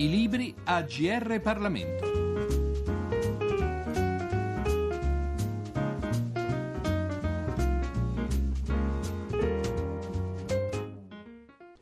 I libri a GR Parlamento.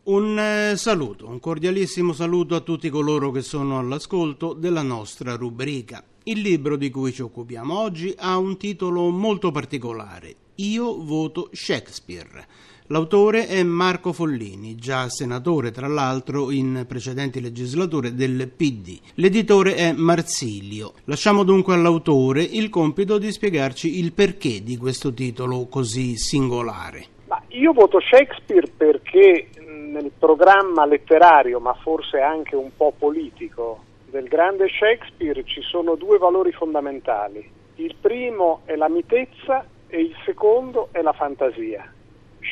Un eh, saluto, un cordialissimo saluto a tutti coloro che sono all'ascolto della nostra rubrica. Il libro di cui ci occupiamo oggi ha un titolo molto particolare. Io voto Shakespeare. L'autore è Marco Follini, già senatore tra l'altro in precedenti legislature del PD. L'editore è Marsilio. Lasciamo dunque all'autore il compito di spiegarci il perché di questo titolo così singolare. Ma io voto Shakespeare perché nel programma letterario, ma forse anche un po' politico, del grande Shakespeare ci sono due valori fondamentali. Il primo è la mitezza e il secondo è la fantasia.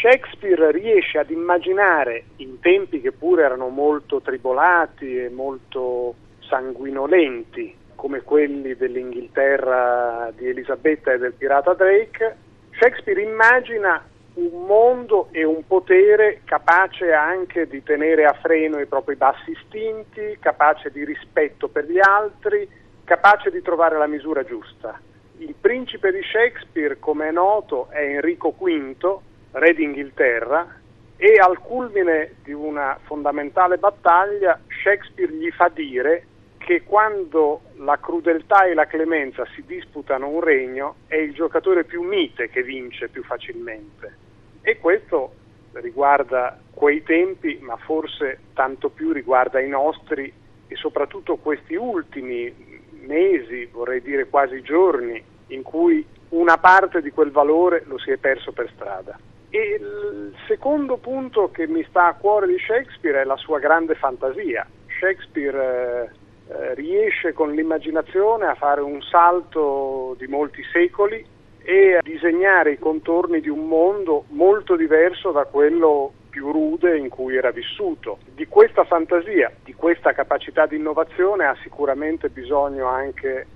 Shakespeare riesce ad immaginare, in tempi che pure erano molto tribolati e molto sanguinolenti, come quelli dell'Inghilterra di Elisabetta e del pirata Drake, Shakespeare immagina un mondo e un potere capace anche di tenere a freno i propri bassi istinti, capace di rispetto per gli altri, capace di trovare la misura giusta. Il principe di Shakespeare, come è noto, è Enrico V, re d'Inghilterra, e al culmine di una fondamentale battaglia Shakespeare gli fa dire che quando la crudeltà e la clemenza si disputano un regno è il giocatore più mite che vince più facilmente. E questo riguarda quei tempi, ma forse tanto più riguarda i nostri e soprattutto questi ultimi mesi, vorrei dire quasi giorni, in cui una parte di quel valore lo si è perso per strada. E il secondo punto che mi sta a cuore di Shakespeare è la sua grande fantasia. Shakespeare eh, eh, riesce con l'immaginazione a fare un salto di molti secoli e a disegnare i contorni di un mondo molto diverso da quello più rude in cui era vissuto. Di questa fantasia, di questa capacità di innovazione ha sicuramente bisogno anche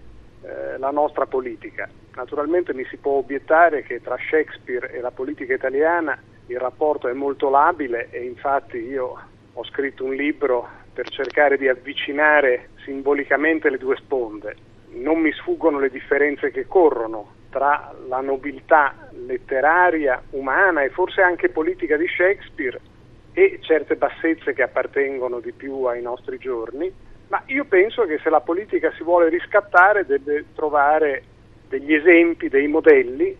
eh, la nostra politica. Naturalmente mi si può obiettare che tra Shakespeare e la politica italiana il rapporto è molto labile e infatti io ho scritto un libro per cercare di avvicinare simbolicamente le due sponde. Non mi sfuggono le differenze che corrono tra la nobiltà letteraria, umana e forse anche politica di Shakespeare e certe bassezze che appartengono di più ai nostri giorni, ma io penso che se la politica si vuole riscattare deve trovare degli esempi, dei modelli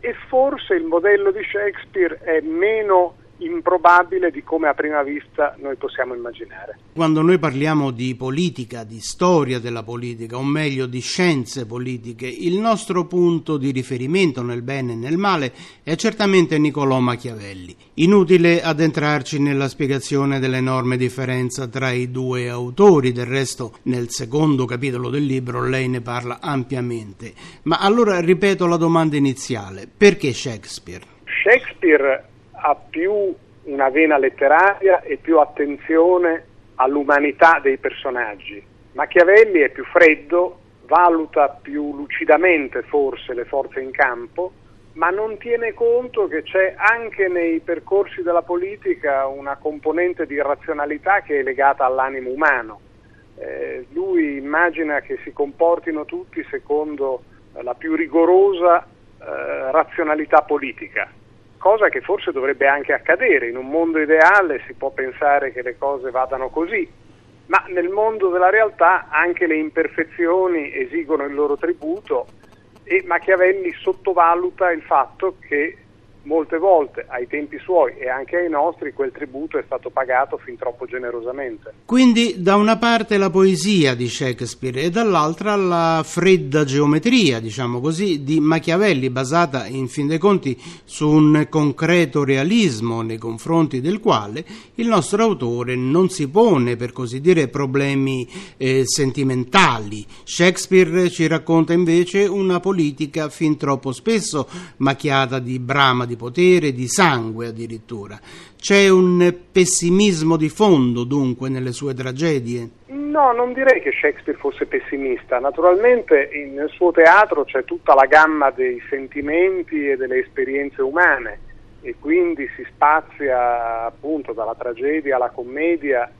e forse il modello di Shakespeare è meno improbabile di come a prima vista noi possiamo immaginare. Quando noi parliamo di politica, di storia della politica, o meglio di scienze politiche, il nostro punto di riferimento nel bene e nel male è certamente Niccolò Machiavelli. Inutile addentrarci nella spiegazione dell'enorme differenza tra i due autori, del resto nel secondo capitolo del libro lei ne parla ampiamente. Ma allora ripeto la domanda iniziale, perché Shakespeare? Shakespeare ha più una vena letteraria e più attenzione all'umanità dei personaggi. Machiavelli è più freddo, valuta più lucidamente forse le forze in campo, ma non tiene conto che c'è anche nei percorsi della politica una componente di razionalità che è legata all'animo umano. Eh, lui immagina che si comportino tutti secondo la più rigorosa eh, razionalità politica cosa che forse dovrebbe anche accadere. In un mondo ideale si può pensare che le cose vadano così, ma nel mondo della realtà anche le imperfezioni esigono il loro tributo e Machiavelli sottovaluta il fatto che molte volte ai tempi suoi e anche ai nostri quel tributo è stato pagato fin troppo generosamente. Quindi da una parte la poesia di Shakespeare e dall'altra la fredda geometria, diciamo così, di Machiavelli, basata in fin dei conti su un concreto realismo nei confronti del quale il nostro autore non si pone, per così dire, problemi eh, sentimentali. Shakespeare ci racconta invece una politica fin troppo spesso macchiata di brama di potere, di sangue addirittura. C'è un pessimismo di fondo dunque nelle sue tragedie? No, non direi che Shakespeare fosse pessimista. Naturalmente nel suo teatro c'è tutta la gamma dei sentimenti e delle esperienze umane e quindi si spazia appunto dalla tragedia alla commedia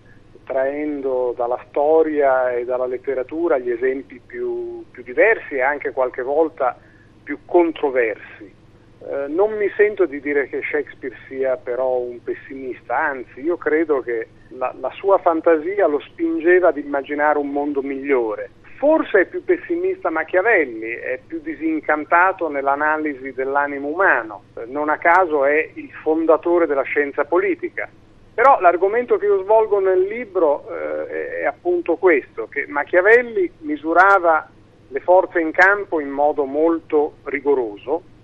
traendo dalla storia e dalla letteratura gli esempi più, più diversi e anche qualche volta più controversi. Eh, non mi sento di dire che Shakespeare sia però un pessimista, anzi io credo che la, la sua fantasia lo spingeva ad immaginare un mondo migliore. Forse è più pessimista Machiavelli, è più disincantato nell'analisi dell'animo umano, non a caso è il fondatore della scienza politica. Però l'argomento che io svolgo nel libro eh, è appunto questo, che Machiavelli misurava le forze in campo in modo molto rigoroso, eh,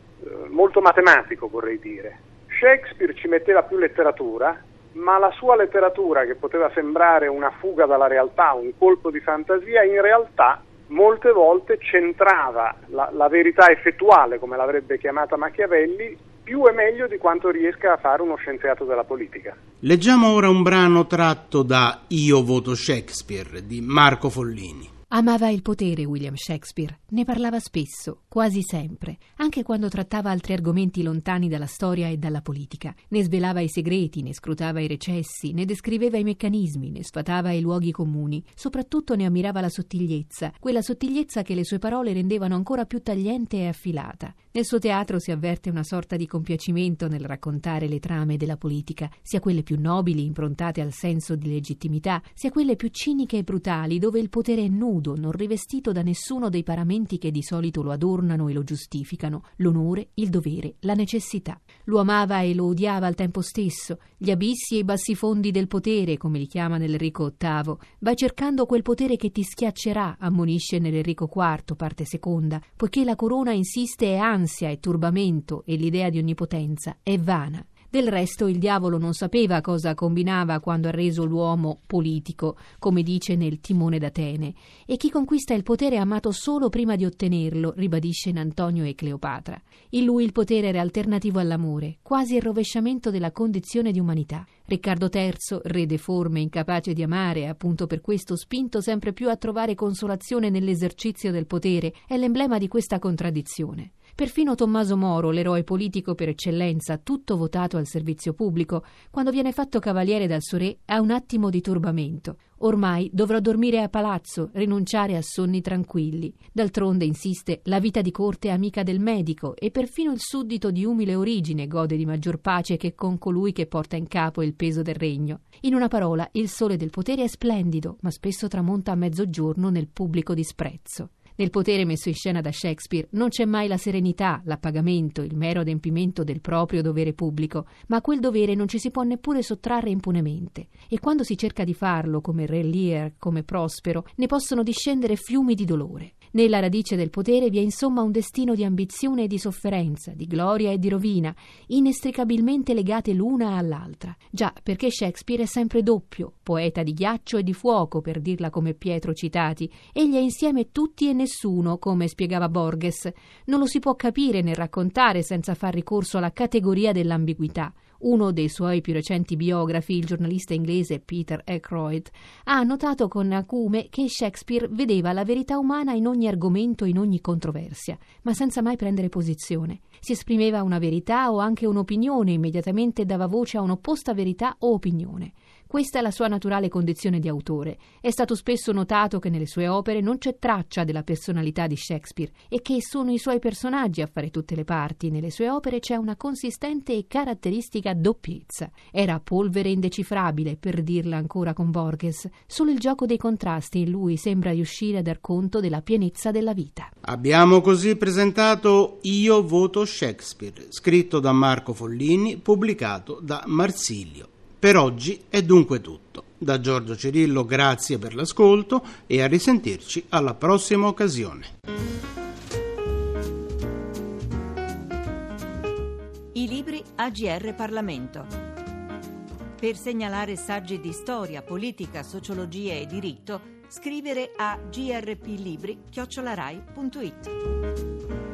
molto matematico vorrei dire. Shakespeare ci metteva più letteratura, ma la sua letteratura, che poteva sembrare una fuga dalla realtà, un colpo di fantasia, in realtà molte volte centrava la, la verità effettuale, come l'avrebbe chiamata Machiavelli, più e meglio di quanto riesca a fare uno scienziato della politica. Leggiamo ora un brano tratto da Io voto Shakespeare di Marco Follini. Amava il potere William Shakespeare, ne parlava spesso, quasi sempre, anche quando trattava altri argomenti lontani dalla storia e dalla politica. Ne svelava i segreti, ne scrutava i recessi, ne descriveva i meccanismi, ne sfatava i luoghi comuni. Soprattutto ne ammirava la sottigliezza, quella sottigliezza che le sue parole rendevano ancora più tagliente e affilata. Nel suo teatro si avverte una sorta di compiacimento nel raccontare le trame della politica, sia quelle più nobili, improntate al senso di legittimità, sia quelle più ciniche e brutali, dove il potere è nudo, non rivestito da nessuno dei paramenti che di solito lo adornano e lo giustificano, l'onore, il dovere, la necessità. Lo amava e lo odiava al tempo stesso, gli abissi e i bassifondi del potere, come li chiama nell'Enrico VIII. Vai cercando quel potere che ti schiaccerà, ammonisce nell'Enrico IV, parte seconda, poiché la corona insiste e ansia e turbamento e l'idea di onnipotenza è vana. Del resto il diavolo non sapeva cosa combinava quando ha reso l'uomo politico, come dice nel Timone d'Atene, e chi conquista il potere è amato solo prima di ottenerlo, ribadisce in Antonio e Cleopatra. In lui il potere era alternativo all'amore, quasi il rovesciamento della condizione di umanità. Riccardo III, re deforme, incapace di amare, appunto per questo spinto sempre più a trovare consolazione nell'esercizio del potere, è l'emblema di questa contraddizione. Perfino Tommaso Moro, l'eroe politico per eccellenza, tutto votato al servizio pubblico, quando viene fatto cavaliere dal suo re, ha un attimo di turbamento. Ormai dovrò dormire a palazzo, rinunciare a sonni tranquilli. D'altronde, insiste, la vita di corte è amica del medico e perfino il suddito di umile origine gode di maggior pace che con colui che porta in capo il peso del regno. In una parola, il sole del potere è splendido, ma spesso tramonta a mezzogiorno nel pubblico disprezzo. Nel potere messo in scena da Shakespeare non c'è mai la serenità, l'appagamento, il mero adempimento del proprio dovere pubblico, ma a quel dovere non ci si può neppure sottrarre impunemente. E quando si cerca di farlo, come Re Lear, come Prospero, ne possono discendere fiumi di dolore. Nella radice del potere vi è insomma un destino di ambizione e di sofferenza, di gloria e di rovina, inestricabilmente legate l'una all'altra. Già, perché Shakespeare è sempre doppio, poeta di ghiaccio e di fuoco, per dirla come Pietro citati, egli è insieme tutti e nessuno, come spiegava Borges. Non lo si può capire né raccontare senza far ricorso alla categoria dell'ambiguità. Uno dei suoi più recenti biografi, il giornalista inglese Peter Ackroyd, ha notato con acume che Shakespeare vedeva la verità umana in ogni argomento, in ogni controversia, ma senza mai prendere posizione. Si esprimeva una verità o anche un'opinione, immediatamente dava voce a un'opposta verità o opinione. Questa è la sua naturale condizione di autore. È stato spesso notato che nelle sue opere non c'è traccia della personalità di Shakespeare e che sono i suoi personaggi a fare tutte le parti. Nelle sue opere c'è una consistente e caratteristica doppiezza. Era polvere indecifrabile, per dirla ancora con Borges. Solo il gioco dei contrasti in lui sembra riuscire a dar conto della pienezza della vita. Abbiamo così presentato Io voto Shakespeare, scritto da Marco Follini, pubblicato da Marsilio. Per oggi è dunque tutto. Da Giorgio Cirillo grazie per l'ascolto e a risentirci alla prossima occasione. I libri AGR Parlamento. Per segnalare saggi di storia, politica, sociologia e diritto, scrivere a grplibri@rai.it.